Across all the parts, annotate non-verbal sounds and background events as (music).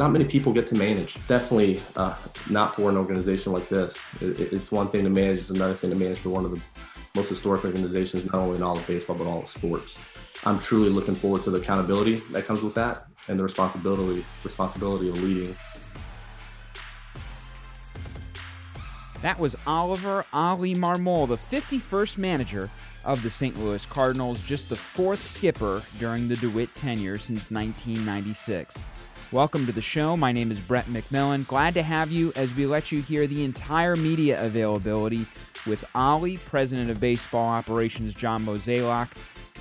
Not many people get to manage. Definitely uh, not for an organization like this. It, it's one thing to manage, it's another thing to manage for one of the most historic organizations, not only in all of baseball, but all of sports. I'm truly looking forward to the accountability that comes with that and the responsibility responsibility of leading. That was Oliver Ali Marmol, the 51st manager of the St. Louis Cardinals, just the fourth skipper during the DeWitt tenure since 1996. Welcome to the show. My name is Brett McMillan. Glad to have you as we let you hear the entire media availability with Ali, President of Baseball Operations John Mozeliak,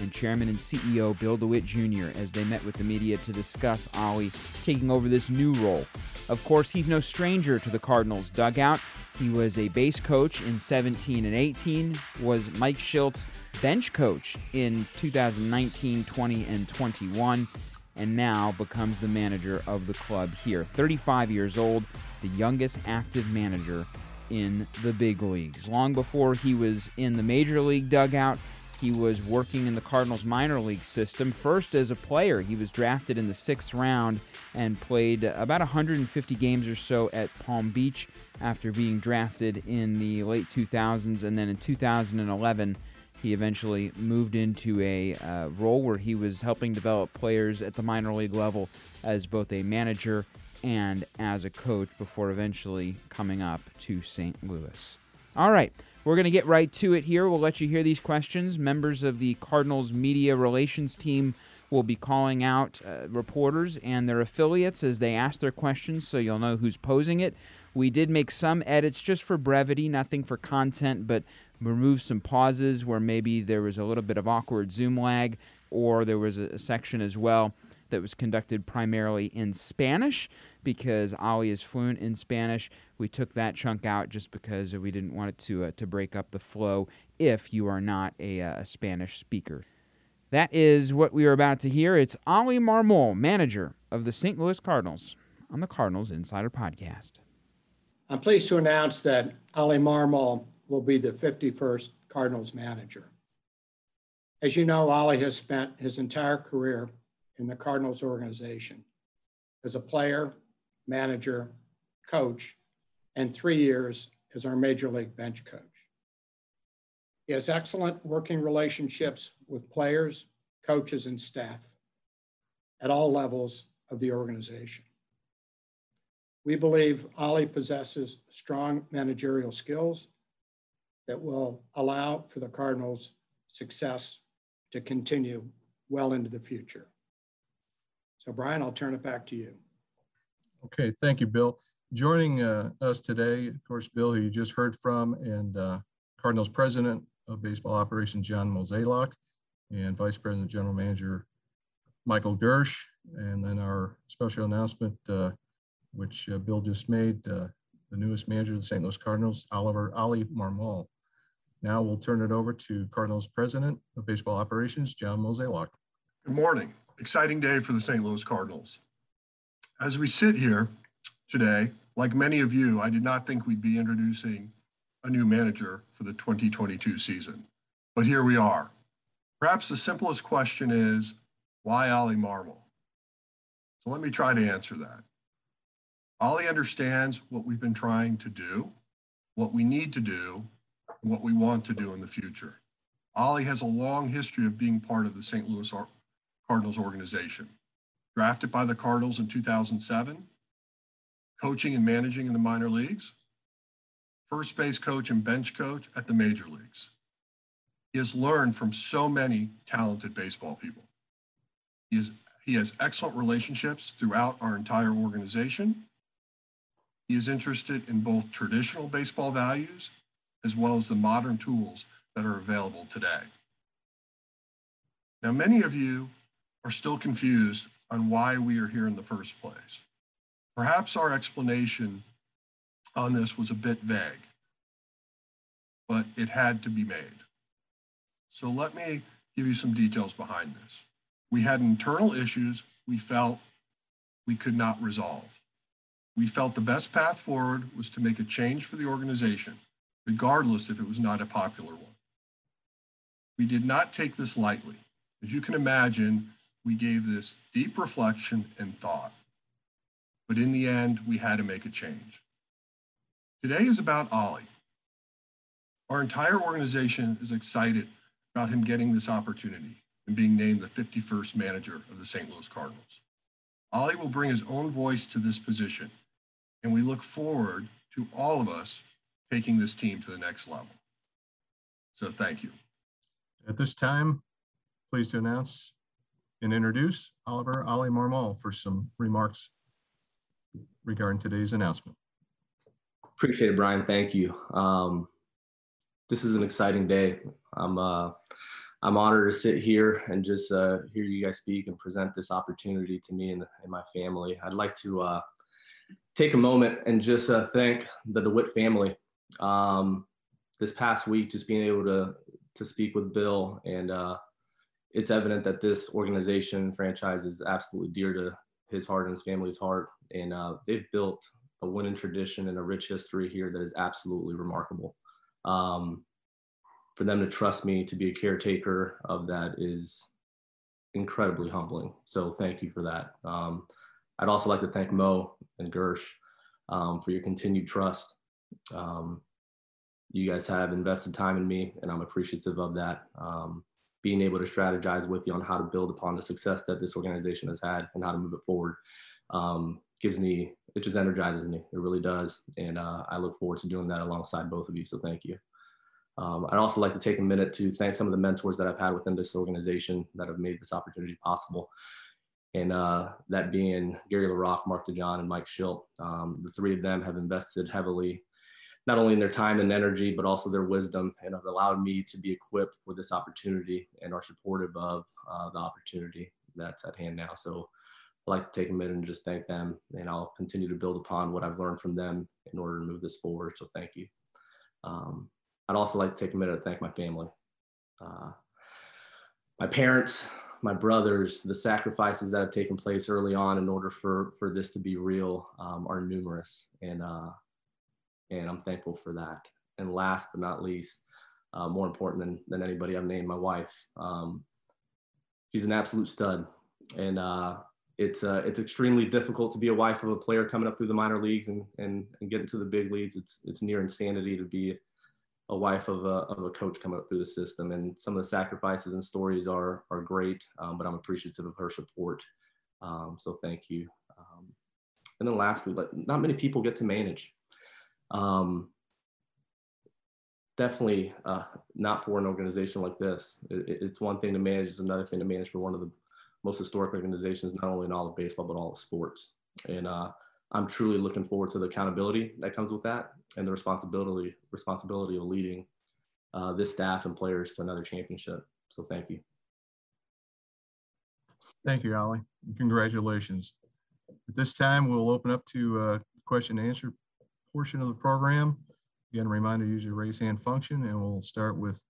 and Chairman and CEO Bill DeWitt Jr. as they met with the media to discuss Ali taking over this new role. Of course, he's no stranger to the Cardinals dugout. He was a base coach in 17 and 18, was Mike Shildt's bench coach in 2019, 20, and 21 and now becomes the manager of the club here. 35 years old, the youngest active manager in the big leagues. Long before he was in the major league dugout, he was working in the Cardinals minor league system. First as a player, he was drafted in the sixth round and played about 150 games or so at Palm Beach after being drafted in the late 2000s. And then in 2011, he eventually moved into a uh, role where he was helping develop players at the minor league level as both a manager and as a coach before eventually coming up to St. Louis. All right, we're going to get right to it here. We'll let you hear these questions. Members of the Cardinals media relations team will be calling out uh, reporters and their affiliates as they ask their questions so you'll know who's posing it. We did make some edits just for brevity, nothing for content, but remove some pauses where maybe there was a little bit of awkward Zoom lag, or there was a, section as well that was conducted primarily in Spanish because Ali is fluent in Spanish. We took that chunk out just because we didn't want it to uh, to break up the flow if you are not a, uh, a Spanish speaker. That is what we are about to hear. It's Ali Marmol, manager of the St. Louis Cardinals, on the Cardinals Insider Podcast. I'm pleased to announce that Ali Marmol will be the 51st Cardinals manager. As you know, Ali has spent his entire career in the Cardinals organization as a player, manager, coach, and three years as our major league bench coach. He has excellent working relationships with players, coaches, and staff at all levels of the organization. We believe Ali possesses strong managerial skills that will allow for the Cardinals' success to continue well into the future. So, Brian, I'll turn it back to you. Okay, thank you, Bill. Joining uh, us today, of course, Bill, who you just heard from, and uh, Cardinals President of Baseball Operations, John Mozeliak, and Vice President General Manager Michael Girsch, and then our special announcement, uh, which uh, Bill just made, uh, the newest manager of the St. Louis Cardinals, Oliver Ali Marmol. Now we'll turn it over to Cardinals President of Baseball Operations, John Mozeliak. Good morning. Exciting day for the St. Louis Cardinals. As we sit here today, like many of you, I did not think we'd be introducing a new manager for the 2022 season. But here we are. Perhaps the simplest question is why Ali Marmol? So let me try to answer that. Ali understands what we've been trying to do, what we need to do, what we want to do in the future. Ollie has a long history of being part of the St. Louis Cardinals organization. Drafted by the Cardinals in 2007, coaching and managing in the minor leagues, first base coach and bench coach at the major leagues. He has learned from so many talented baseball people. He, is, he has excellent relationships throughout our entire organization. He is interested in both traditional baseball values as well as the modern tools that are available today. Now, many of you are still confused on why we are here in the first place. Perhaps our explanation on this was a bit vague, but it had to be made. So let me give you some details behind this. We had internal issues we felt we could not resolve. We felt the best path forward was to make a change for the organization, regardless if it was not a popular one. We did not take this lightly. As you can imagine, we gave this deep reflection and thought. But in the end, we had to make a change. Today is about Ollie. Our entire organization is excited about him getting this opportunity and being named the 51st manager of the St. Louis Cardinals. Ollie will bring his own voice to this position, and we look forward to all of us taking this team to the next level. So thank you. At this time, pleased to announce and introduce Oliver Ollie Marmol for some remarks regarding today's announcement. Appreciate it, Brian. Thank you. Um, this is an exciting day. I'm uh, I'm honored to sit here and just uh, hear you guys speak and present this opportunity to me and, and my family. I'd like to uh, take a moment and just uh, thank the DeWitt family. Um, this past week, just being able to to speak with Bill, and uh, it's evident that this organization franchise is absolutely dear to his heart and his family's heart, and uh, they've built a winning tradition and a rich history here that is absolutely remarkable. Um, for them to trust me to be a caretaker of that is incredibly humbling. So thank you for that. Um, I'd also like to thank Mo and Girsch um, for your continued trust. Um, you guys have invested time in me, and I'm appreciative of that. Um, being able to strategize with you on how to build upon the success that this organization has had and how to move it forward um, gives me, it just energizes me. It really does. And uh, I look forward to doing that alongside both of you. So thank you. Um, I'd also like to take a minute to thank some of the mentors that I've had within this organization that have made this opportunity possible. And uh, that being Gary LaRocque, Mark DeJohn, and Mike Shildt. Um, the three of them have invested heavily, not only in their time and energy, but also their wisdom, and have allowed me to be equipped for this opportunity and are supportive of uh, the opportunity that's at hand now. So I'd like to take a minute and just thank them, and I'll continue to build upon what I've learned from them in order to move this forward. So thank you. Um, I'd also like to take a minute to thank my family. Uh, my parents, my brothers, the sacrifices that have taken place early on in order for, for this to be real um, are numerous. And, uh, and I'm thankful for that. And last but not least, uh, more important than, than anybody I've named, my wife. Um, she's an absolute stud. And uh, it's, uh, it's extremely difficult to be a wife of a player coming up through the minor leagues and, and, and getting to the big leagues. It's, it's near insanity to be a wife of a, of a coach coming up through the system. And some of the sacrifices and stories are, are great, um, but I'm appreciative of her support. Um, so thank you. Um, and then lastly, but not many people get to manage. Um, definitely uh, not for an organization like this. It, it's one thing to manage, it's another thing to manage for one of the most historic organizations, not only in all of baseball, but all of sports. And uh, I'm truly looking forward to the accountability that comes with that and the responsibility responsibility of leading uh, this staff and players to another championship. So thank you. Thank you, Ollie. Congratulations. At this time, we'll open up to uh, question and answer portion of the program. Again, a reminder, use your raise hand function, and we'll start with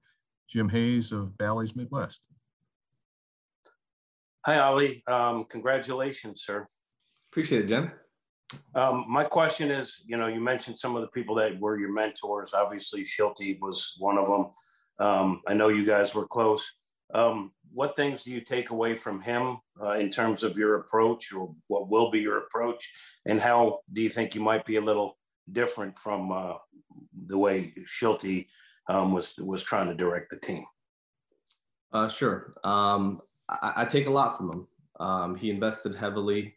Jim Hayes of Bally's Midwest. Hi, Ollie. Um, congratulations, sir. Appreciate it, Jim. Um, my question is, you know, you mentioned some of the people that were your mentors. Obviously, Shilty was one of them. Um, I know you guys were close. Um, what things do you take away from him uh, in terms of your approach, or what will be your approach, and how do you think you might be a little different from uh, the way Shilty um, was was trying to direct the team? Uh, sure. Um, I, I, take a lot from him. Um, he invested heavily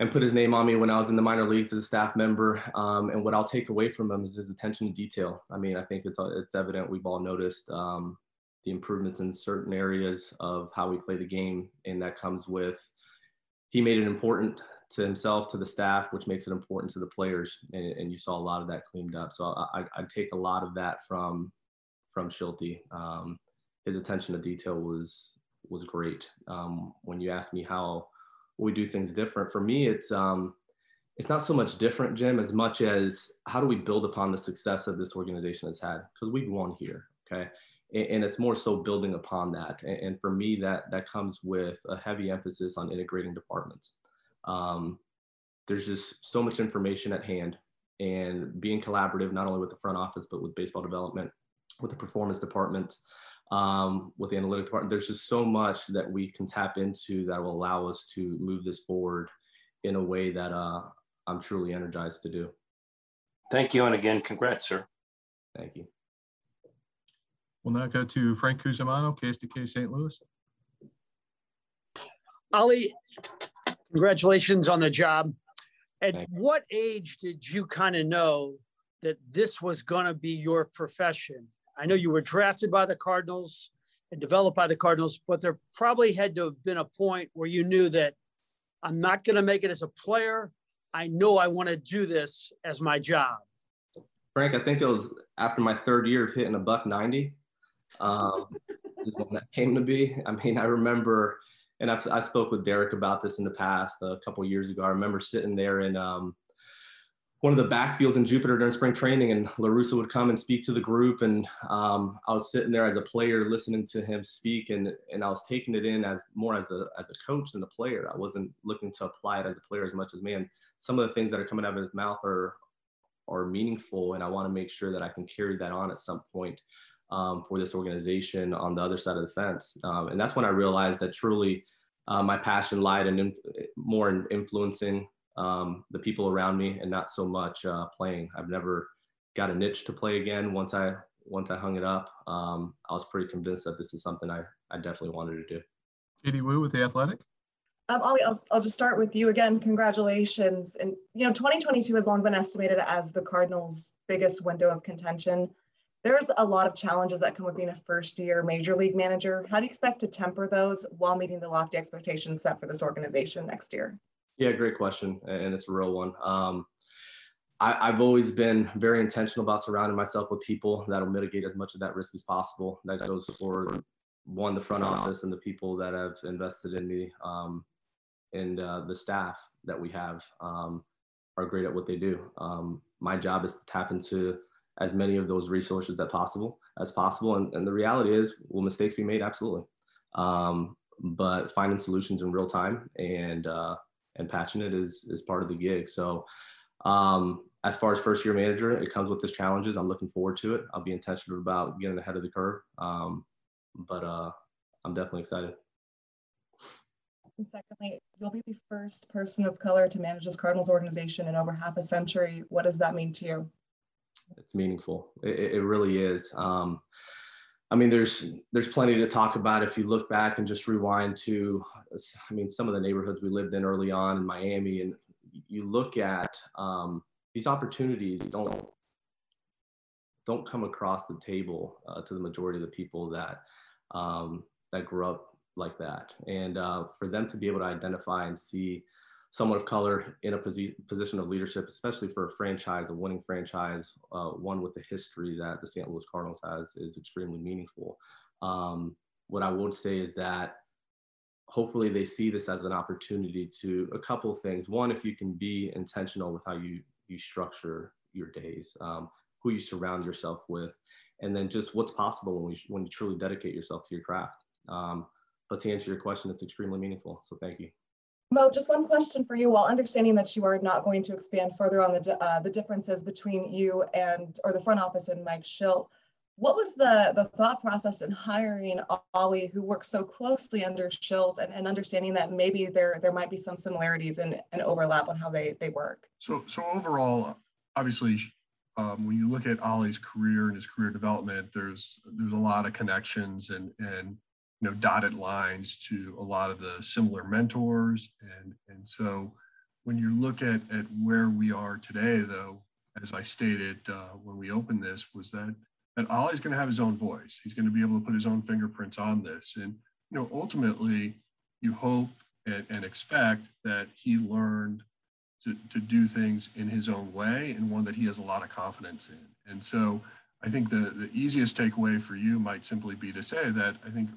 and put his name on me when I was in the minor leagues as a staff member. Um, and what I'll take away from him is his attention to detail. I mean, I think it's it's evident we've all noticed um, the improvements in certain areas of how we play the game, and that comes with he made it important to himself, to the staff, which makes it important to the players, and, and you saw a lot of that cleaned up. So I, I take a lot of that from from Shilty. Um, his attention to detail was was great. Um, when you ask me how we do things different, for me, it's um, it's not so much different, Jim, as much as how do we build upon the success that this organization has had? Because we've won here, okay, and, it's more so building upon that. And, for me, that that comes with a heavy emphasis on integrating departments. Um, there's just so much information at hand, and being collaborative not only with the front office but with baseball development, with the performance department, um, with the analytic department. There's just so much that we can tap into that will allow us to move this forward in a way that uh, I'm truly energized to do. Thank you, and again, congrats, sir. Thank you. We'll now go to Frank Cusumano, KSDK St. Louis. Ali, congratulations on the job. At what age did you kind of know that this was going to be your profession? I know you were drafted by the Cardinals and developed by the Cardinals, but there probably had to have been a point where you knew that I'm not going to make it as a player. I know I want to do this as my job. Frank, I think it was after my third year of hitting a buck 90 um, when that came to be. I mean, I remember, and I've, I spoke with Derrick about this in the past a couple years ago. I remember sitting there in um, one of the backfields in Jupiter during spring training, and La Russa would come and speak to the group, and um, I was sitting there as a player listening to him speak, and and I was taking it in as more as a as a coach than a player. I wasn't looking to apply it as a player as much as man. Some of the things that are coming out of his mouth are are meaningful, and I want to make sure that I can carry that on at some point um, for this organization on the other side of the fence. Um, and that's when I realized that truly uh, my passion lied in, in more in influencing um, the people around me and not so much uh, playing. I've never got a niche to play again. Once I once I hung it up, um, I was pretty convinced that this is something I, I definitely wanted to do. Katie Woo with the Athletic. Um, Ollie, I'll, I'll just start with you again. Congratulations. And, you know, 2022 has long been estimated as the Cardinals' biggest window of contention there's a lot of challenges that come with being a first year major league manager. How do you expect to temper those while meeting the lofty expectations set for this organization next year? Yeah, great question. And it's a real one. Um, I, have always been very intentional about surrounding myself with people that'll mitigate as much of that risk as possible. That goes for one, the front office and the people that have invested in me um, and uh, the staff that we have um, are great at what they do. Um, my job is to tap into as many of those resources as possible as possible. And, and the reality is, will mistakes be made? Absolutely. Um, but finding solutions in real time and uh, and patching it is is part of the gig. So um, as far as first year manager, it comes with its challenges. I'm looking forward to it. I'll be intentional about getting ahead of the curve. Um, but uh, I'm definitely excited. And secondly, you'll be the first person of color to manage this Cardinals organization in over half a century. What does that mean to you? It's meaningful. It, it really is. Um, I mean, there's there's plenty to talk about if you look back and just rewind to, I mean, some of the neighborhoods we lived in early on in Miami, and you look at um, these opportunities don't don't come across the table uh, to the majority of the people that um, that grew up like that, and uh, for them to be able to identify and see someone of color in a posi- position of leadership, especially for a franchise, a winning franchise, uh, one with the history that the St. Louis Cardinals has, is extremely meaningful. Um, what I would say is that hopefully they see this as an opportunity to a couple things. One, if you can be intentional with how you you structure your days, um, who you surround yourself with, and then just what's possible when, we, when you truly dedicate yourself to your craft. Um, but to answer your question, it's extremely meaningful. So thank you. Mo, just one question for you. While understanding that you are not going to expand further on the uh, the differences between you and or the front office and Mike Shildt, what was the the thought process in hiring Ollie, who works so closely under Shildt, and, and understanding that maybe there there might be some similarities and, and overlap on how they they work? So so overall, obviously, um, when you look at Ollie's career and his career development, there's there's a lot of connections and and you know dotted lines to a lot of the similar mentors and and so when you look at, at where we are today, though, as I stated uh, when we opened this, was that that Ollie's going to have his own voice. He's going to be able to put his own fingerprints on this, and you know, ultimately, you hope and, and expect that he learned to, to do things in his own way and one that he has a lot of confidence in. And so, I think the the easiest takeaway for you might simply be to say that I think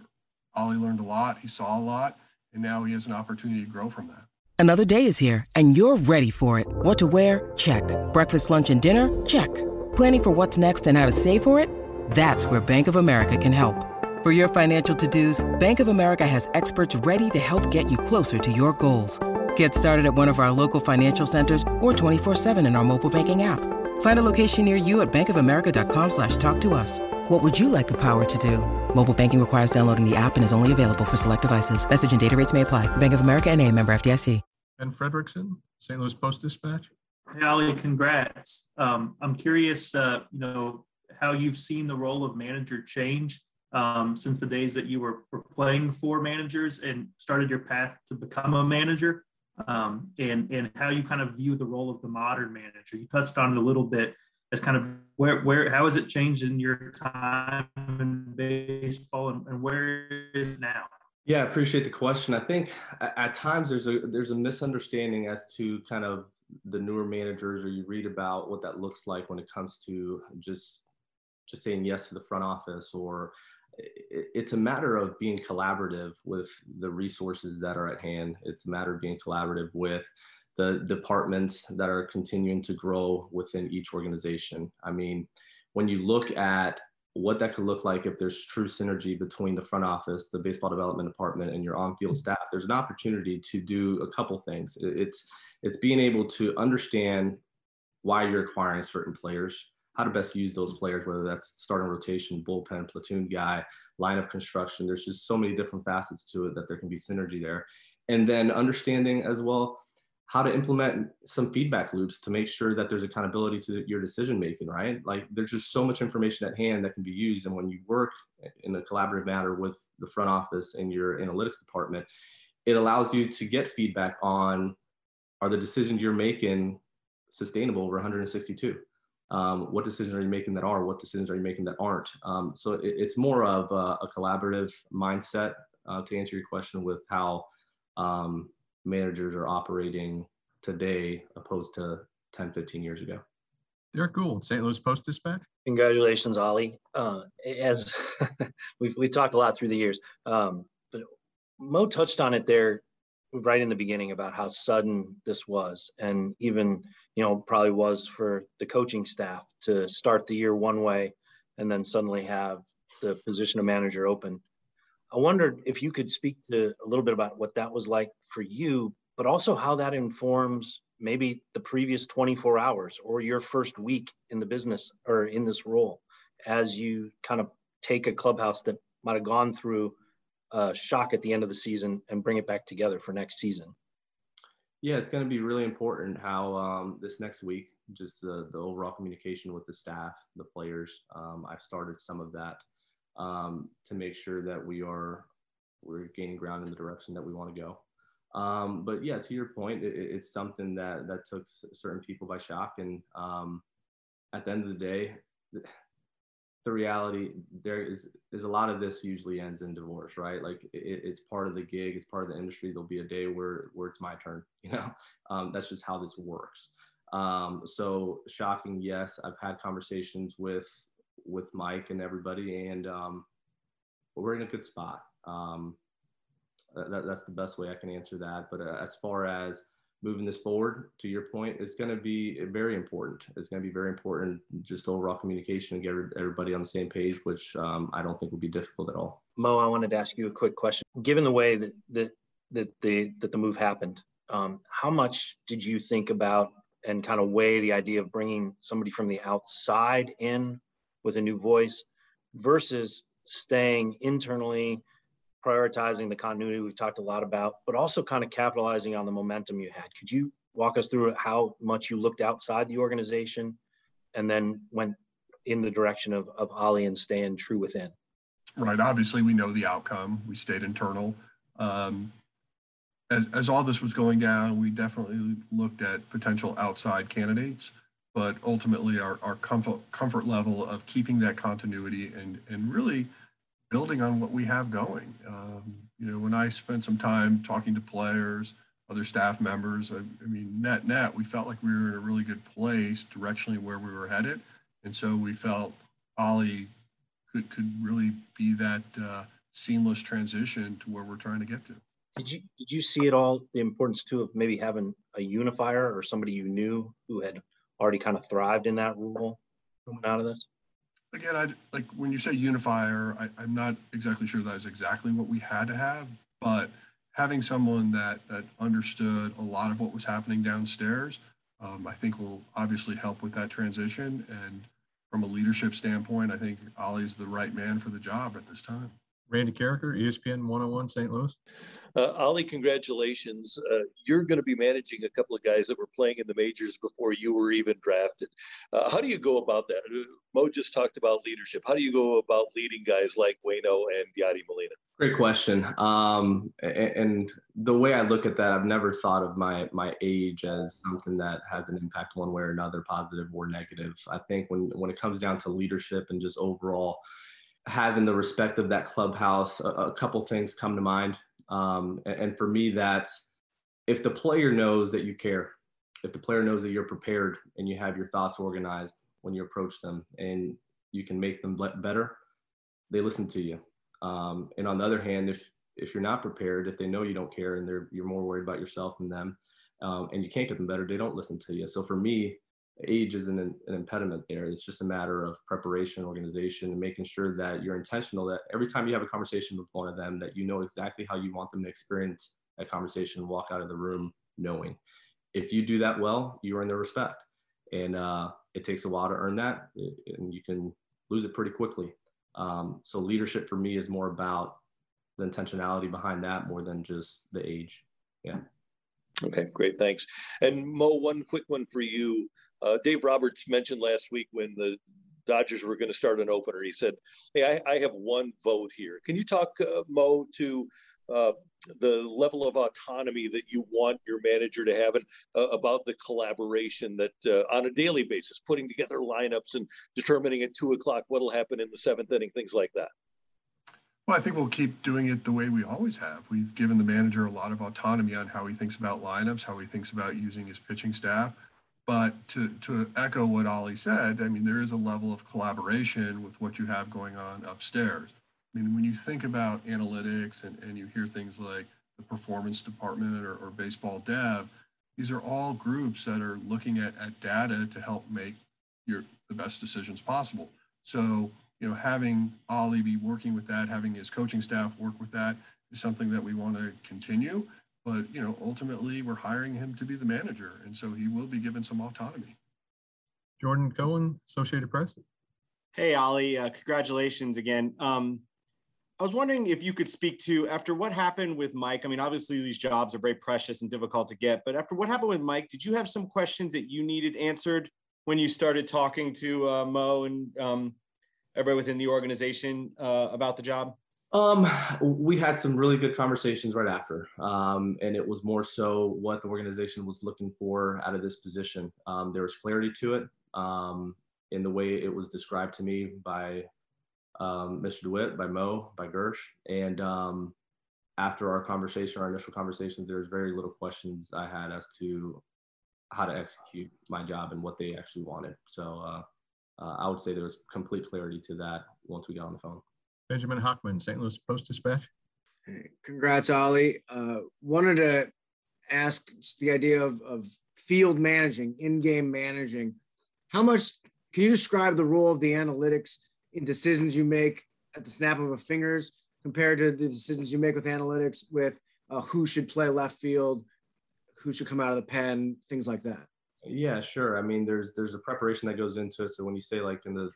Ollie learned a lot, he saw a lot, and now he has an opportunity to grow from that. Another day is here, and you're ready for it. What to wear? Check. Breakfast, lunch, and dinner? Check. Planning for what's next and how to save for it? That's where Bank of America can help. For your financial to-dos, Bank of America has experts ready to help get you closer to your goals. Get started at one of our local financial centers or 24-7 in our mobile banking app. Find a location near you at bankofamerica.com slash talk to us. What would you like the power to do? Mobile banking requires downloading the app and is only available for select devices. Message and data rates may apply. Bank of America and a member FDIC. Ben Frederickson, St. Louis Post-Dispatch. Hey, Ollie, congrats. Um, I'm curious, uh, you know, how you've seen the role of manager change um, since the days that you were, were playing for managers and started your path to become a manager um, and, and how you kind of view the role of the modern manager. You touched on it a little bit as kind of where, where how has it changed in your time in baseball and, and where is it now? Yeah, I appreciate the question. I think at times there's a there's a misunderstanding as to kind of the newer managers or you read about what that looks like when it comes to just just saying yes to the front office or it's a matter of being collaborative with the resources that are at hand. It's a matter of being collaborative with the departments that are continuing to grow within each organization. I mean, when you look at what that could look like if there's true synergy between the front office, the baseball development department, and your on-field mm-hmm. staff, there's an opportunity to do a couple things. It's it's being able to understand why you're acquiring certain players, how to best use those players, whether that's starting rotation, bullpen, platoon guy, lineup construction. There's just so many different facets to it that there can be synergy there. And then understanding as well how to implement some feedback loops to make sure that there's accountability to your decision making, right? Like there's just so much information at hand that can be used. And when you work in a collaborative manner with the front office and your analytics department, it allows you to get feedback on are the decisions you're making sustainable over 162? Um, what decisions are you making that are? What decisions are you making that aren't? Um, so it, it's more of a, a collaborative mindset uh, to answer your question with how um, managers are operating today opposed to 10, 15 years ago. Derrick Goold, St. Louis Post Dispatch. Congratulations, Ollie. Uh, as (laughs) we've, we talked a lot through the years, um, but Mo touched on it there right in the beginning about how sudden this was and even you know probably was for the coaching staff to start the year one way and then suddenly have the position of manager open I wondered if you could speak to a little bit about what that was like for you, but also how that informs maybe the previous 24 hours or your first week in the business or in this role as you kind of take a clubhouse that might have gone through a shock at the end of the season and bring it back together for next season. Yeah, it's going to be really important how um, this next week, just the, the overall communication with the staff, the players. Um, I've started some of that um, to make sure that we are we're gaining ground in the direction that we want to go. Um, but yeah, to your point, it, it's something that that took certain people by shock, and um, at the end of the day, the, reality there is is a lot of this usually ends in divorce, right? Like it, it's part of the gig, it's part of the industry. There'll be a day where where it's my turn, (laughs) you know. Um, that's just how this works. Um, so shocking, yes. I've had conversations with with Mike and everybody, and um, we're in a good spot. Um, that, that's the best way I can answer that. But uh, as far as moving this forward, to your point, it's going to be very important. It's going to be very important, just overall communication and get everybody on the same page, which um, I don't think will be difficult at all. Mo, I wanted to ask you a quick question. Given the way that that that the that the move happened, um, how much did you think about and kind of weigh the idea of bringing somebody from the outside in with a new voice versus staying internally, prioritizing the continuity we've talked a lot about, but also kind of capitalizing on the momentum you had. Could you walk us through how much you looked outside the organization and then went in the direction of, of Ollie and staying true within? Right. Obviously, we know the outcome. We stayed internal. Um, as, as all this was going down, we definitely looked at potential outside candidates, but ultimately our, our comfort comfort level of keeping that continuity and and really building on what we have going. Um, you know, when I spent some time talking to players, other staff members, I, I, mean, net net, we felt like we were in a really good place directionally where we were headed, and so we felt Ollie could could really be that uh, seamless transition to where we're trying to get to. Did you did you see at all the importance too of maybe having a unifier or somebody you knew who had already kind of thrived in that role coming out of this? Again, I like when you say unifier, I, I'm not exactly sure that is exactly what we had to have, but having someone that that understood a lot of what was happening downstairs, um, I think will obviously help with that transition. And from a leadership standpoint, I think Ollie's the right man for the job at this time. Randy Karraker, ESPN 101 St. Louis. Uh, Ollie, congratulations. Uh, you're going to be managing a couple of guys that were playing in the majors before you were even drafted. Uh, how do you go about that? Uh, Mo just talked about leadership. How do you go about leading guys like Waino and Yadi Molina? Great question. Um, and, and, the way I look at that, I've never thought of my my age as something that has an impact one way or another, positive or negative. I think when when it comes down to leadership and just overall having the respect of that clubhouse, a, a couple things come to mind. Um, and, and for me, that's if the player knows that you care, if the player knows that you're prepared and you have your thoughts organized when you approach them and you can make them better, they listen to you. Um, and on the other hand, if if you're not prepared, if they know you don't care and they're you're more worried about yourself than them, um, and you can't get them better, they don't listen to you. So for me, age isn't an, an, impediment there. It's just a matter of preparation, organization, and making sure that you're intentional. That every time you have a conversation with one of them, that you know exactly how you want them to experience that conversation and walk out of the room knowing. If you do that well, you earn their respect, and uh, it takes a while to earn that, and you can lose it pretty quickly. Um, so leadership for me is more about the intentionality behind that more than just the age. Yeah. Okay, great, thanks. And Mo, one quick one for you. Uh, Dave Roberts mentioned last week when the Dodgers were going to start an opener. He said, "Hey, I, I have one vote here. Can you talk, uh, Mo, to uh, the level of autonomy that you want your manager to have, and uh, about the collaboration that uh, on a daily basis, putting together lineups and determining at two o'clock what'll happen in the seventh inning, things like that." Well, I think we'll keep doing it the way we always have. We've given the manager a lot of autonomy on how he thinks about lineups, how he thinks about using his pitching staff. But to, to echo what Ollie said, I mean, there is a level of collaboration with what you have going on upstairs. I mean, when you think about analytics and, and you hear things like the performance department or, or baseball dev, these are all groups that are looking at, at data to help make your the best decisions possible. So, you know, having Ollie be working with that, having his coaching staff work with that is something that we want to continue but you know ultimately we're hiring him to be the manager and so he will be given some autonomy. Jordan cohen associated press. Hey ollie uh, congratulations again. Um, i was wondering if you could speak to after what happened with mike i mean obviously these jobs are very precious and difficult to get but after what happened with mike did you have some questions that you needed answered when you started talking to uh, mo and um, everybody within the organization uh, about the job um, we had some really good conversations right after, um, and it was more so what the organization was looking for out of this position. Um, there was clarity to it um, in the way it was described to me by um, Mr. DeWitt, by Mo, by Girsch, and um, after our conversation, our initial conversations, there was very little questions I had as to how to execute my job and what they actually wanted. So uh, uh, I would say there was complete clarity to that once we got on the phone. Benjamin Hochman, St. Louis Post Dispatch. Congrats, Ollie. Uh, wanted to ask the idea of, of field managing, in-game managing. How much can you describe the role of the analytics in decisions you make at the snap of a fingers compared to the decisions you make with analytics with uh, who should play left field, who should come out of the pen, things like that? Yeah, sure. I mean, there's there's a preparation that goes into it. So when you say like in the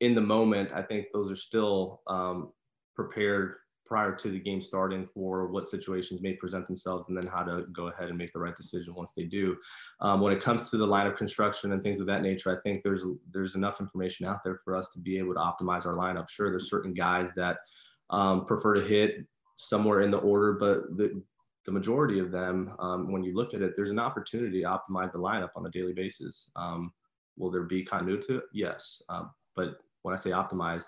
in the moment, I think those are still um, prepared prior to the game starting for what situations may present themselves and then how to go ahead and make the right decision once they do. Um, when it comes to the lineup construction and things of that nature, I think there's there's enough information out there for us to be able to optimize our lineup. Sure, there's certain guys that um, prefer to hit somewhere in the order, but the, the majority of them, um, when you look at it, there's an opportunity to optimize the lineup on a daily basis. Um, will there be continuity? Yes. Um, but when I say optimize,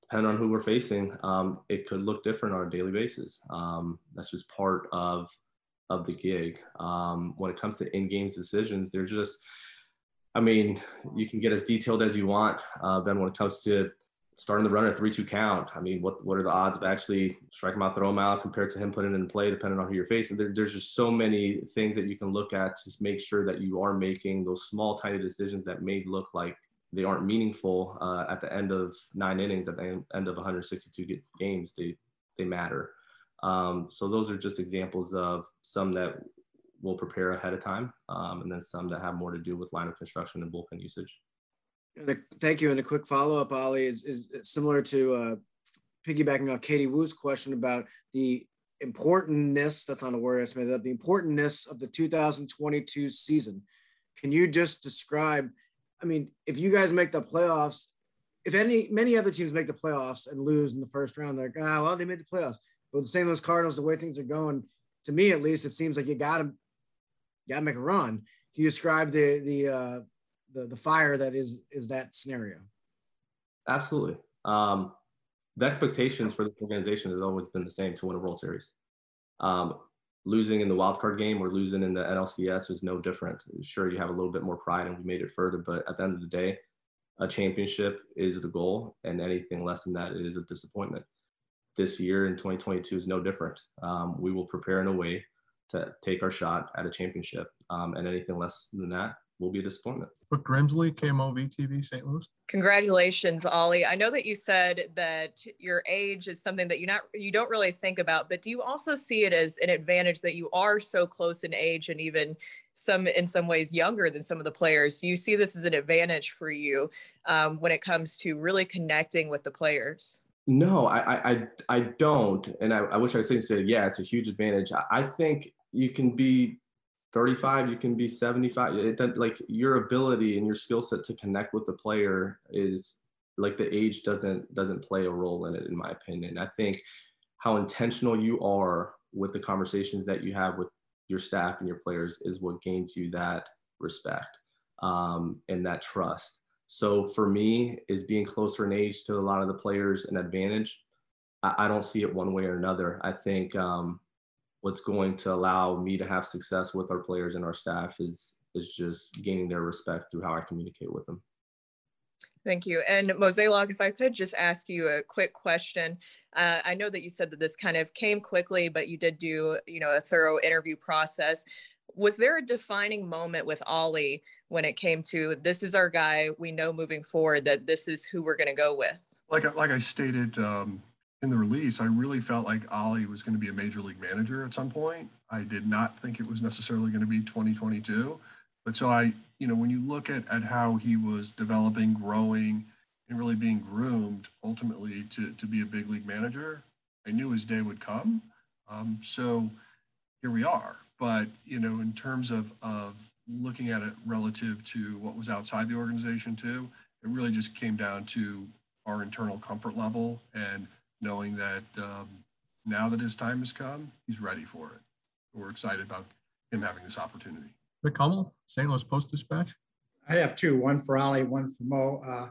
depending on who we're facing, um, it could look different on a daily basis. Um, that's just part of of the gig. Um, when it comes to in-game decisions, they're just, I mean, you can get as detailed as you want. Uh, then when it comes to starting the runner three-two count, I mean, what what are the odds of actually striking him out, throw him out, compared to him putting it in play, depending on who you're facing? There, there's just so many things that you can look at to make sure that you are making those small, tiny decisions that may look like they aren't meaningful uh, at the end of nine innings, at the end of 162 games. They they matter. Um, so those are just examples of some that will prepare ahead of time, um, and then some that have more to do with line of construction and bullpen usage. Thank you. And a quick follow up, Ollie, is, is similar to uh, piggybacking off Katie Woo's question about the importantness, that's not a word I made up, the importantness of the 2022 season. Can you just describe, I mean, if you guys make the playoffs, if any many other teams make the playoffs and lose in the first round, they're like, ah, well, they made the playoffs. But the St. Louis Cardinals, the way things are going, to me at least, it seems like you gotta gotta make a run. Can you describe the the uh, the the fire that is is that scenario? Absolutely. Um, the expectations for this organization has always been the same to win a World Series. Um, losing in the wild card game or losing in the NLCS is no different. Sure, you have a little bit more pride and we made it further, but at the end of the day, a championship is the goal, and anything less than that is a disappointment. This year in 2022 is no different. Um, we will prepare in a way to take our shot at a championship, um, and anything less than that will be a disappointment. Brooke Grimsley, KMOV TV, St. Louis. Congratulations, Ollie. I know that you said that your age is something that you not you don't really think about, but do you also see it as an advantage that you are so close in age and even some in some ways younger than some of the players? Do you see this as an advantage for you um, when it comes to really connecting with the players? No, I I I don't, and I, I wish I said yeah, it's a huge advantage. I, I think you can be 35 you can be 75 it, like your ability and your skill set to connect with the player is like the age doesn't doesn't play a role in it in my opinion. I think how intentional you are with the conversations that you have with your staff and your players is what gains you that respect um, and that trust. So for me is being closer in age to a lot of the players an advantage? I, I don't see it one way or another. I think um, what's going to allow me to have success with our players and our staff is is just gaining their respect through how I communicate with them. Thank you. And Mozeliak, if I could just ask you a quick question. Uh, I know that you said that this kind of came quickly, but you did do, you know, a thorough interview process. Was there a defining moment with Ollie when it came to this is our guy, we know moving forward that this is who we're going to go with? Like, like I stated um, in the release, I really felt like Ollie was going to be a major league manager at some point. I did not think it was necessarily going to be 2022. But so I, you know, when you look at, at how he was developing, growing, and really being groomed ultimately to, to be a big league manager, I knew his day would come. Um, so here we are. But, you know, in terms of, of looking at it relative to what was outside the organization too, it really just came down to our internal comfort level and knowing that um, now that his time has come, he's ready for it. We're excited about him having this opportunity. Rick Hummel, St. Louis Post Dispatch. I have two, one for Ollie, one for Mo. Uh,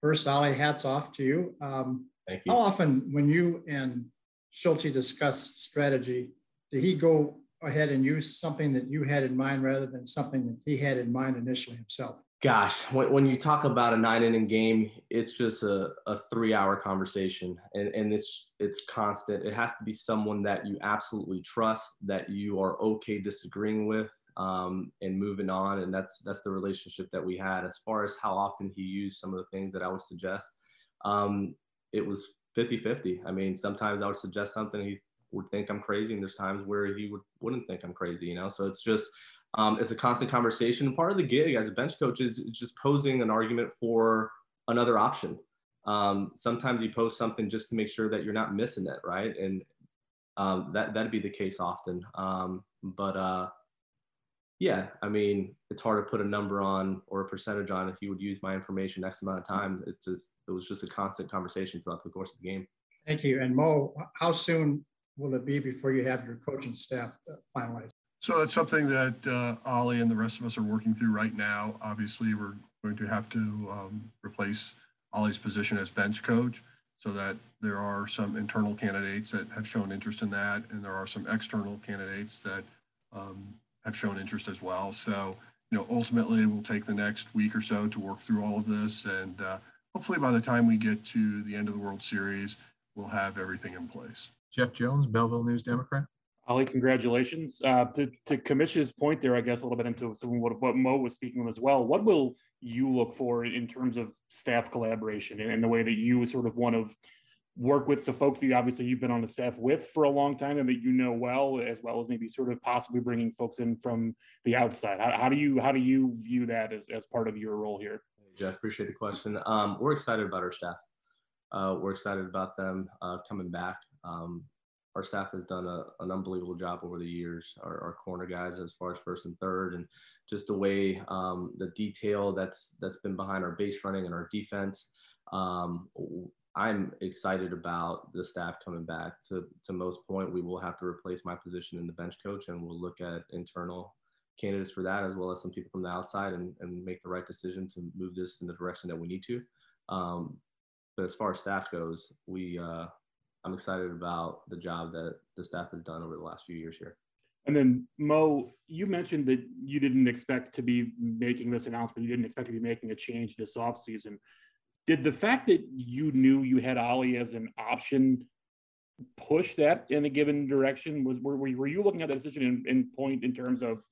first, Ollie, hats off to you. Um, Thank you. How often, when you and Schulte discuss strategy, did he go ahead and use something that you had in mind rather than something that he had in mind initially himself? Gosh, when, when you talk about a nine inning game, it's just a, a three hour conversation and, and it's it's constant. It has to be someone that you absolutely trust, that you are okay disagreeing with um, and moving on. And that's that's the relationship that we had. As far as how often he used some of the things that I would suggest, um, it was 50 50. I mean, sometimes I would suggest something he would think I'm crazy, and there's times where he would wouldn't think I'm crazy, you know. So it's just um, it's a constant conversation. Part of the gig as a bench coach is just posing an argument for another option. Um, sometimes you post something just to make sure that you're not missing it, right? And um, that that'd be the case often. Um, but uh, yeah, I mean, it's hard to put a number on or a percentage on if you would use my information X amount of time. It's just it was just a constant conversation throughout the course of the game. Thank you. And Mo, how soon will it be before you have your coaching staff finalized? So that's something that uh, Ollie and the rest of us are working through right now. Obviously, we're going to have to um, replace Ollie's position as bench coach so that there are some internal candidates that have shown interest in that, and there are some external candidates that um, have shown interest as well. So, you know, ultimately, we'll take the next week or so to work through all of this, and uh, hopefully, by the time we get to the end of the World Series, we'll have everything in place. Jeff Jones, Belleville News Democrat. Ollie, congratulations. Uh, to, to Commission's point there, I guess a little bit into some what, what Mo was speaking of as well. What will you look for in terms of staff collaboration and the way that you sort of want to work with the folks that obviously you've been on the staff with for a long time and that you know well, as well as maybe sort of possibly bringing folks in from the outside. How, how do you how do you view that as, as part of your role here? Jeff, appreciate the question. Um, we're excited about our staff. Uh, we're excited about them uh, coming back. Um, our staff has done a, an unbelievable job over the years. Our, our, corner guys, as far as first and third, and just the way um, the detail that's that's been behind our base running and our defense. Um, I'm excited about the staff coming back. To to most point, we will have to replace my position in the bench coach, and we'll look at internal candidates for that as well as some people from the outside, and, and make the right decision to move this in the direction that we need to. Um, but as far as staff goes, we uh, I'm excited about the job that the staff has done over the last few years here. And then Mo, you mentioned that you didn't expect to be making this announcement. You didn't expect to be making a change this offseason. Did the fact that you knew you had Ollie as an option push that in a given direction? Was were, were you looking at the decision in, in point in terms of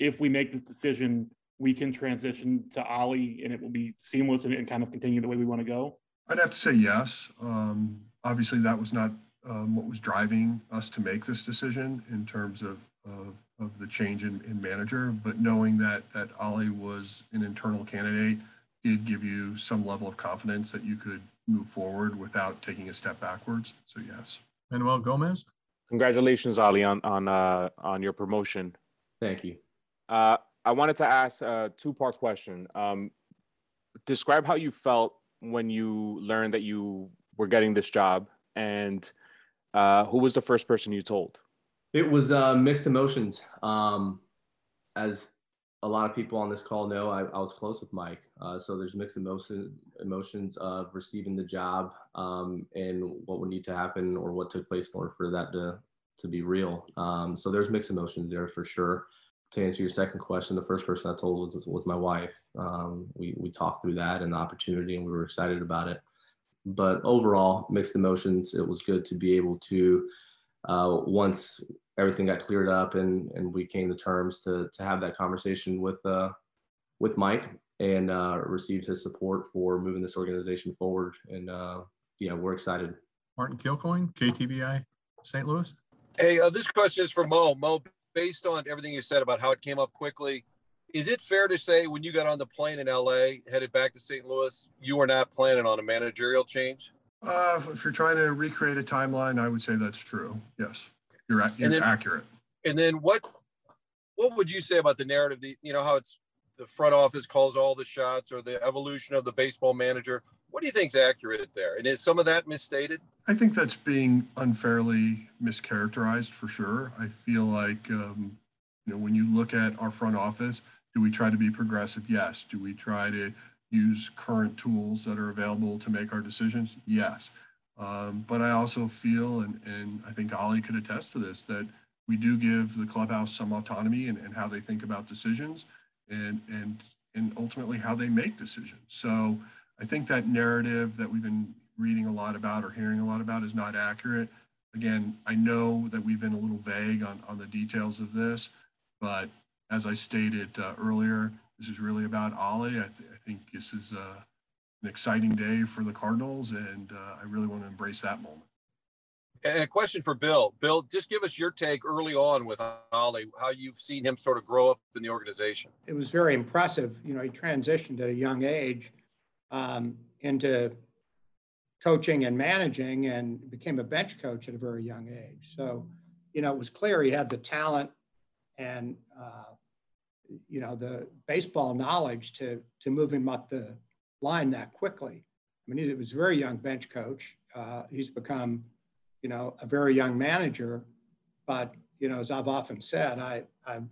if we make this decision, we can transition to Ollie and it will be seamless and, and kind of continue the way we want to go? I'd have to say yes. Um, obviously, that was not um, what was driving us to make this decision in terms of of, of the change in, in, manager. But knowing that that Ollie was an internal candidate did give you some level of confidence that you could move forward without taking a step backwards. So yes. Manuel Gomez. Congratulations, Ollie, on on uh, on your promotion. Thank you. Uh, I wanted to ask a two part question. Um, describe how you felt when you learned that you were getting this job, and uh, who was the first person you told? It was uh, mixed emotions. Um, as a lot of people on this call know, I, I was close with Mike, uh, so there's mixed emotion, emotions of receiving the job um, and what would need to happen or what took place in order for that to to be real. Um, so there's mixed emotions there for sure to answer your second question, the first person I told was was my wife. Um, we we talked through that and the opportunity, and we were excited about it. But overall, mixed emotions. It was good to be able to uh, once everything got cleared up and and we came to terms to to have that conversation with uh, with Mike and uh, receive his support for moving this organization forward. And uh, yeah, we're excited. Martin Kilcoyne, KTVI, St. Louis. Hey, uh, this question is for Mo. Mo, based on everything you said about how it came up quickly, is it fair to say when you got on the plane in LA, headed back to St. Louis, you were not planning on a managerial change? Uh, if you're trying to recreate a timeline, I would say that's true. Yes, you're, you're then, accurate. And then what what would you say about the narrative? The, you know how it's the front office calls all the shots, or the evolution of the baseball manager. What do you think is accurate there? And is some of that misstated? I think that's being unfairly mischaracterized for sure. I feel like, um, you know, when you look at our front office, do we try to be progressive? Yes. Do we try to use current tools that are available to make our decisions? Yes. Um, but I also feel, and, and I think Ollie could attest to this, that we do give the clubhouse some autonomy and, in how they think about decisions and, and, and ultimately how they make decisions. So I think that narrative that we've been reading a lot about or hearing a lot about is not accurate. Again, I know that we've been a little vague on, on the details of this, but as I stated uh, earlier, this is really about Ollie. I, th- I think this is uh, an exciting day for the Cardinals, and uh, I really want to embrace that moment. And a question for Bill. Bill, just give us your take early on with Ollie, how you've seen him sort of grow up in the organization. It was very impressive. You know, he transitioned at a young age um, into coaching and managing and became a bench coach at a very young age. So, you know, it was clear he had the talent and, uh, you know, the baseball knowledge to, to move him up the line that quickly. I mean, he was a very young bench coach. Uh, he's become you know, a very young manager. But, you know, as I've often said, I, I'd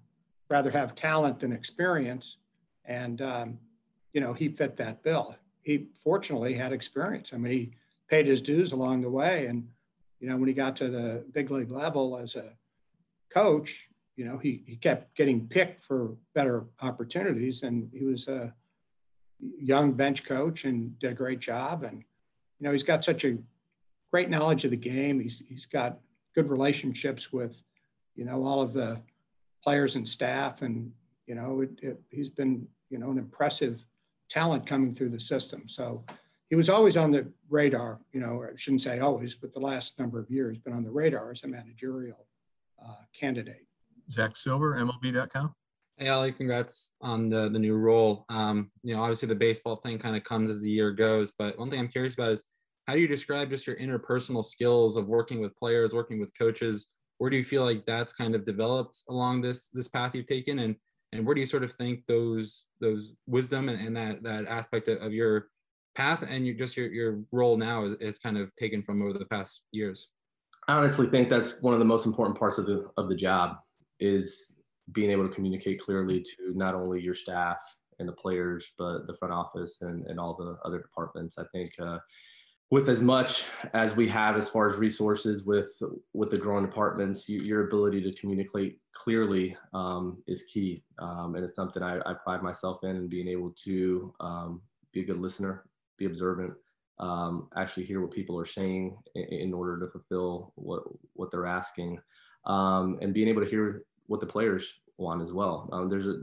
rather have talent than experience. And, um, you know, he fit that bill. He fortunately had experience. I mean, he paid his dues along the way. And, you know, when he got to the big league level as a coach, you know, he, he kept getting picked for better opportunities. And he was a young bench coach and did a great job. And, you know, he's got such a great knowledge of the game. He's, he's got good relationships with, you know, all of the players and staff. And, you know, it, it, he's been, you know, an impressive talent coming through the system. So he was always on the radar, you know, I shouldn't say always, but the last number of years been on the radar as a managerial uh, candidate. Zach Silver, MLB.com. Hey, Ollie, congrats on the, the new role. Um, you know, obviously the baseball thing kind of comes as the year goes, but one thing I'm curious about is how do you describe just your interpersonal skills of working with players, working with coaches? Where do you feel like that's kind of developed along this this path you've taken, and and where do you sort of think those those wisdom and, and that that aspect of your path and you just your your role now is, is kind of taken from over the past years? I honestly think that's one of the most important parts of the of the job is being able to communicate clearly to not only your staff and the players, but the front office and, and all the other departments. I think uh, with as much as we have as far as resources with with the growing departments you, your ability to communicate clearly um, is key um, and it's something I, I, pride myself in and being able to um, be a good listener be observant um, actually hear what people are saying in, in, order to fulfill what what they're asking um, and being able to hear what the players want as well um, there's a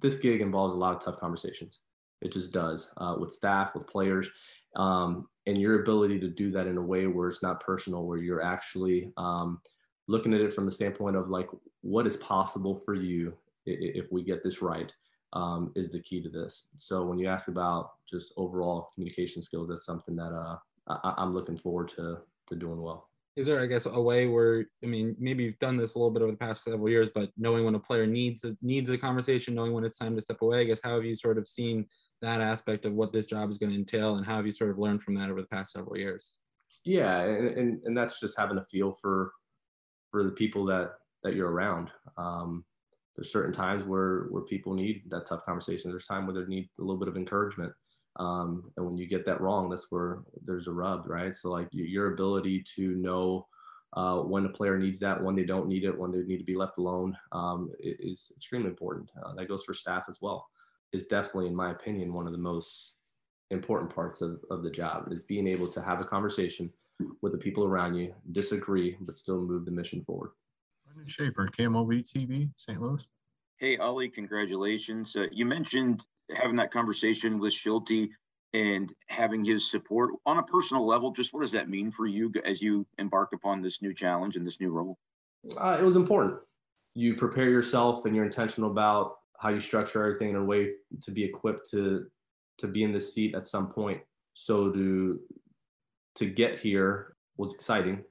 this gig involves a lot of tough conversations it just does uh, with staff with players um, and your ability to do that in a way where it's not personal, where you're actually um, looking at it from the standpoint of like what is possible for you if we get this right um, is the key to this. So when you ask about just overall communication skills, that's something that uh, I, am looking forward to to doing well. Is there, I guess, a way where I mean, maybe you've done this a little bit over the past several years, but knowing when a player needs a, needs a conversation, knowing when it's time to step away, I guess, how have you sort of seen that aspect of what this job is going to entail and how have you sort of learned from that over the past several years? Yeah and, and, and that's just having a feel for for the people that that you're around. Um, there's certain times where where people need that tough conversation. There's time where they need a little bit of encouragement um, and when you get that wrong that's where there's a rub right so like your ability to know uh, when a player needs that, when they don't need it, when they need to be left alone, um, is extremely important. Uh, that goes for staff as well is definitely, in my opinion, one of the most important parts of, of the job is being able to have a conversation with the people around you, disagree, but still move the mission forward. Brendan Schaefer, KMOV TV, St. Louis. Hey, Ollie, congratulations. Uh, you mentioned having that conversation with Shilty and having his support on a personal level. Just what does that mean for you as you embark upon this new challenge and this new role? Uh, it was important. You prepare yourself and you're intentional about how you structure everything in a way to be equipped to to be in this seat at some point. So to to get here was exciting.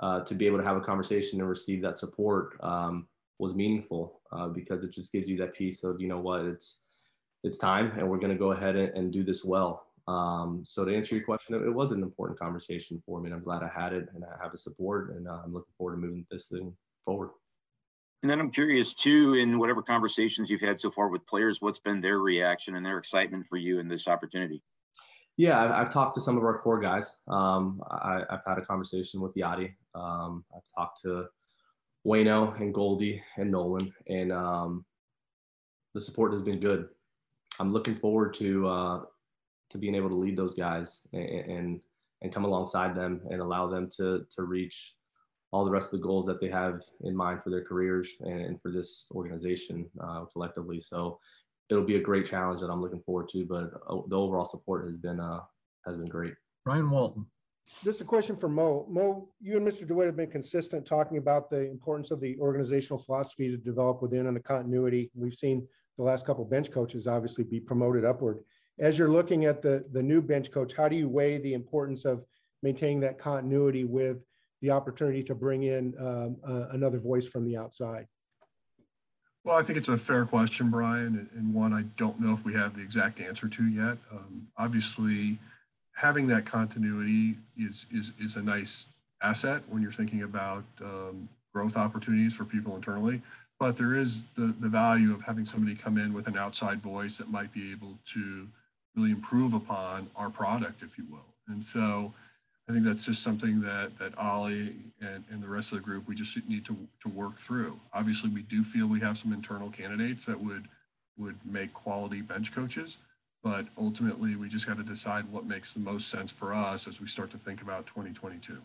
Uh, to be able to have a conversation and receive that support um, was meaningful uh, because it just gives you that piece of you know what it's it's time and we're going to go ahead and, and, do this well. Um, so to answer your question, it, was an important conversation for me, and I'm glad I had it and I have the support, and uh, I'm looking forward to moving this thing forward. And then I'm curious too, in whatever conversations you've had so far with players, what's been their reaction and their excitement for you in this opportunity? Yeah, I've, I've talked to some of our core guys. Um, I, have had a conversation with Yadi. Um, I've talked to Waino and Goldie and Nolan, and um, the support has been good. I'm looking forward to uh, to being able to lead those guys and, and and come alongside them and allow them to to reach all the rest of the goals that they have in mind for their careers and, and for this organization uh, collectively. So it'll be a great challenge that I'm looking forward to. But uh, the overall support has been uh, has been great. Brian Walton. This is a question for Mo. Mo, you and Mr. DeWitt have been consistent talking about the importance of the organizational philosophy to develop within and the continuity. We've seen the last couple bench coaches obviously be promoted upward. As you're looking at the, the new bench coach, how do you weigh the importance of maintaining that continuity with the opportunity to bring in um, uh, another voice from the outside? Well, I think it's a fair question, Brian, and one I don't know if we have the exact answer to yet. Um, obviously, having that continuity is, is, is a nice asset when you're thinking about um, growth opportunities for people internally. But there is the, the value of having somebody come in with an outside voice that might be able to really improve upon our product, if you will. And so I think that's just something that that Ollie and, and the rest of the group we just need to, to work through. Obviously, we do feel we have some internal candidates that would would make quality bench coaches, but ultimately we just got to decide what makes the most sense for us as we start to think about 2022.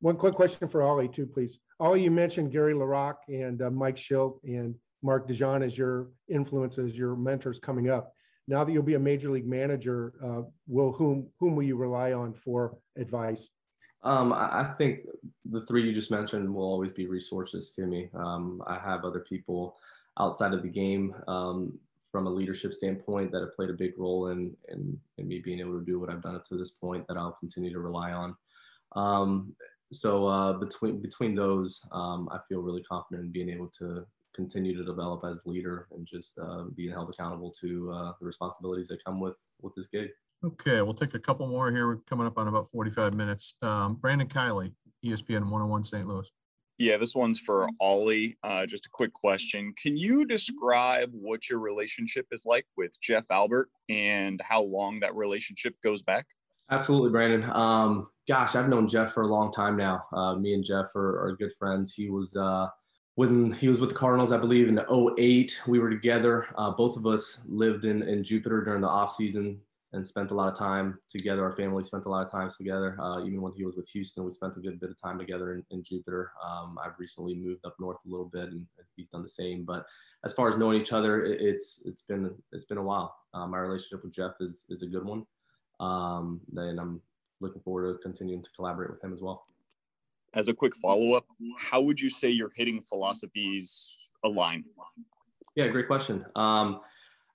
One quick question for Ollie too, please. Ollie, you mentioned Gary LaRocque and uh, Mike Shildt and Mark DeJohn as your influences, your mentors coming up. Now that you'll be a major league manager, uh, will whom whom will you rely on for advice? Um, I think the three you just mentioned will always be resources to me. Um, I have other people outside of the game um, from a leadership standpoint that have played a big role in, in, in me being able to do what I've done up to this point that I'll continue to rely on. Um, so uh, between between those, um, I feel really confident in being able to continue to develop as leader and just uh, being held accountable to uh, the responsibilities that come with with this gig. Okay, we'll take a couple more here. We're coming up on about 45 minutes. Um, Brandon Kiley, ESPN 101 St. Louis. Yeah, this one's for Ollie. Uh, just a quick question. Can you describe what your relationship is like with Jeff Albert and how long that relationship goes back? Absolutely, Brandon. Um, gosh, I've known Jeff for a long time now. Uh, me and Jeff are, are good friends. He was uh, when he was with the Cardinals, I believe in 08, we were together. Uh, both of us lived in, in Jupiter during the off season and spent a lot of time together. Our family spent a lot of time together. Uh, even when he was with Houston, we spent a good bit of time together in, in Jupiter. Um, I've recently moved up north a little bit, and he's done the same. But as far as knowing each other, it, it's it's been it's been a while. Uh, my relationship with Jeff is is a good one, um, and I'm looking forward to continuing to collaborate with him as well. As a quick follow up, how would you say your hitting philosophies align? Yeah, great question. Um,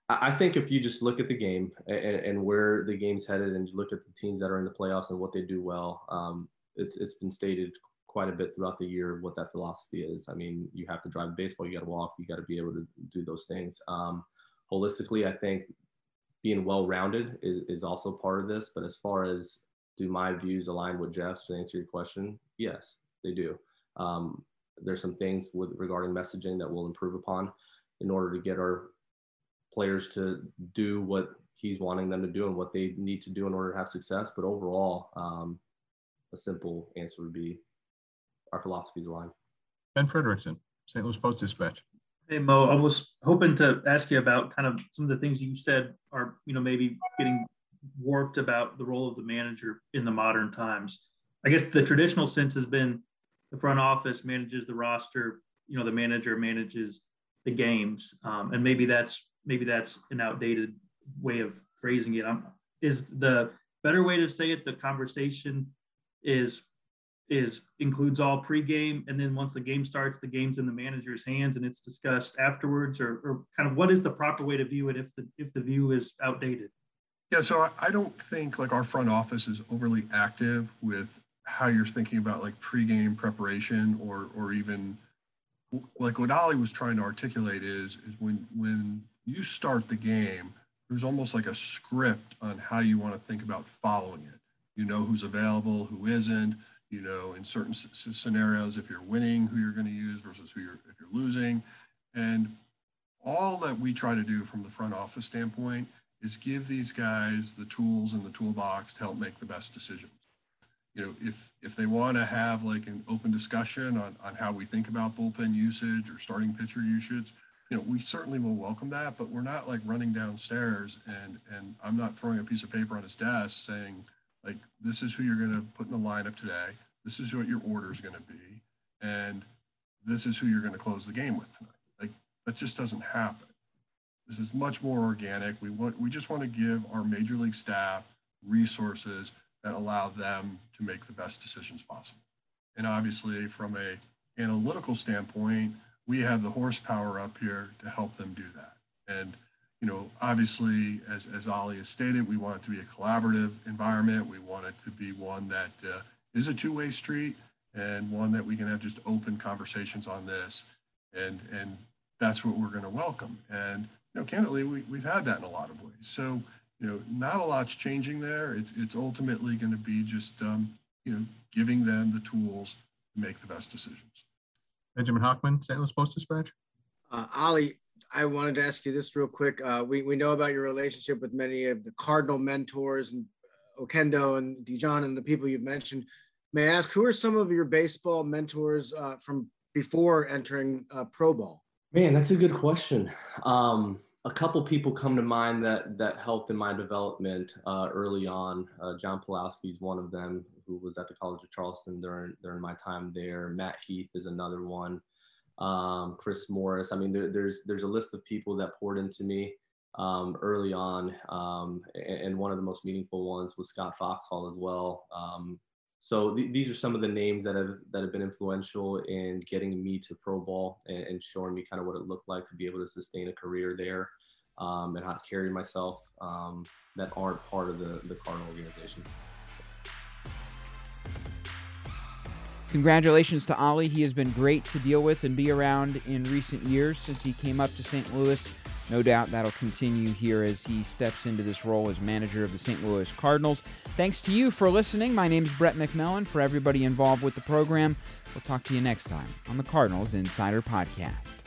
I think if you just look at the game and, and, where the game's headed, and you look at the teams that are in the playoffs and what they do well, um, it's it's been stated quite a bit throughout the year what that philosophy is. I mean, you have to drive baseball, you got to walk, you got to be able to do those things. Um, holistically, I think being well-rounded is is also part of this. But as far as do my views align with Jeff's to answer your question? Yes, they do. Um, there's some things with regarding messaging that we'll improve upon in order to get our players to do what he's wanting them to do and what they need to do in order to have success. But overall, um, a simple answer would be our philosophies align. Ben Frederickson, St. Louis Post Dispatch. Hey Mo, I was hoping to ask you about kind of some of the things you said are, you know, maybe getting warped about the role of the manager in the modern times. I guess the traditional sense has been the front office manages the roster, you know, the manager manages the games, um, and maybe that's maybe that's an outdated way of phrasing it. Um, is the better way to say it? The conversation is is includes all pregame, and then once the game starts, the game's in the manager's hands, and it's discussed afterwards, or, or kind of what is the proper way to view it if the if the view is outdated? Yeah, so I don't think like our front office is overly active with how you're thinking about like pregame preparation or or even like what Ollie was trying to articulate is is when when you start the game, there's almost like a script on how you want to think about following it. You know who's available, who isn't. You know, in certain scenarios, if you're winning, who you're going to use versus who you're if you're losing, and all that we try to do from the front office standpoint is give these guys the tools in the toolbox to help make the best decisions. You know, if if they want to have like an open discussion on, on how we think about bullpen usage or starting pitcher usage, you know, we certainly will welcome that, but we're not like running downstairs and and I'm not throwing a piece of paper on his desk saying like this is who you're going to put in the lineup today. This is what your order is going to be, and this is who you're going to close the game with tonight. Like that just doesn't happen. This is much more organic. We want we just want to give our major league staff resources that allow them to make the best decisions possible. And obviously from a analytical standpoint, we have the horsepower up here to help them do that. And you know, obviously, as, as Ollie has stated, we want it to be a collaborative environment. We want it to be one that uh, is a two-way street and one that we can have just open conversations on this. And, and that's what we're going to welcome. And you know, candidly, we, we've had that in a lot of ways. So, you know, not a lot's changing there. It's, it's ultimately going to be just, um, you know, giving them the tools to make the best decisions. Benjamin Hochman, St. Louis Post Dispatch. Uh, Ollie, I wanted to ask you this real quick. Uh, we, we know about your relationship with many of the Cardinal mentors and Oquendo and DeJohn and the people you've mentioned. May I ask, who are some of your baseball mentors uh, from before entering uh, pro ball? Man, that's a good question. Um, a couple people come to mind that that helped in my development uh, early on. Uh, John Pawlowski is one of them, who was at the College of Charleston during during my time there. Matt Heath is another one. Um, Chris Morris. I mean, there, there's there's a list of people that poured into me um, early on, um, and, one of the most meaningful ones was Scott Foxhall as well. Um, so th- these are some of the names that have that have been influential in getting me to pro ball and, and showing me kind of what it looked like to be able to sustain a career there um, and how to carry myself um, that aren't part of the, the Cardinal organization. Congratulations to Ollie. He has been great to deal with and be around in recent years since he came up to St. Louis. No doubt that'll continue here as he steps into this role as manager of the St. Louis Cardinals. Thanks to you for listening. My name is Brett McMillan. For everybody involved with the program, we'll talk to you next time on the Cardinals Insider Podcast.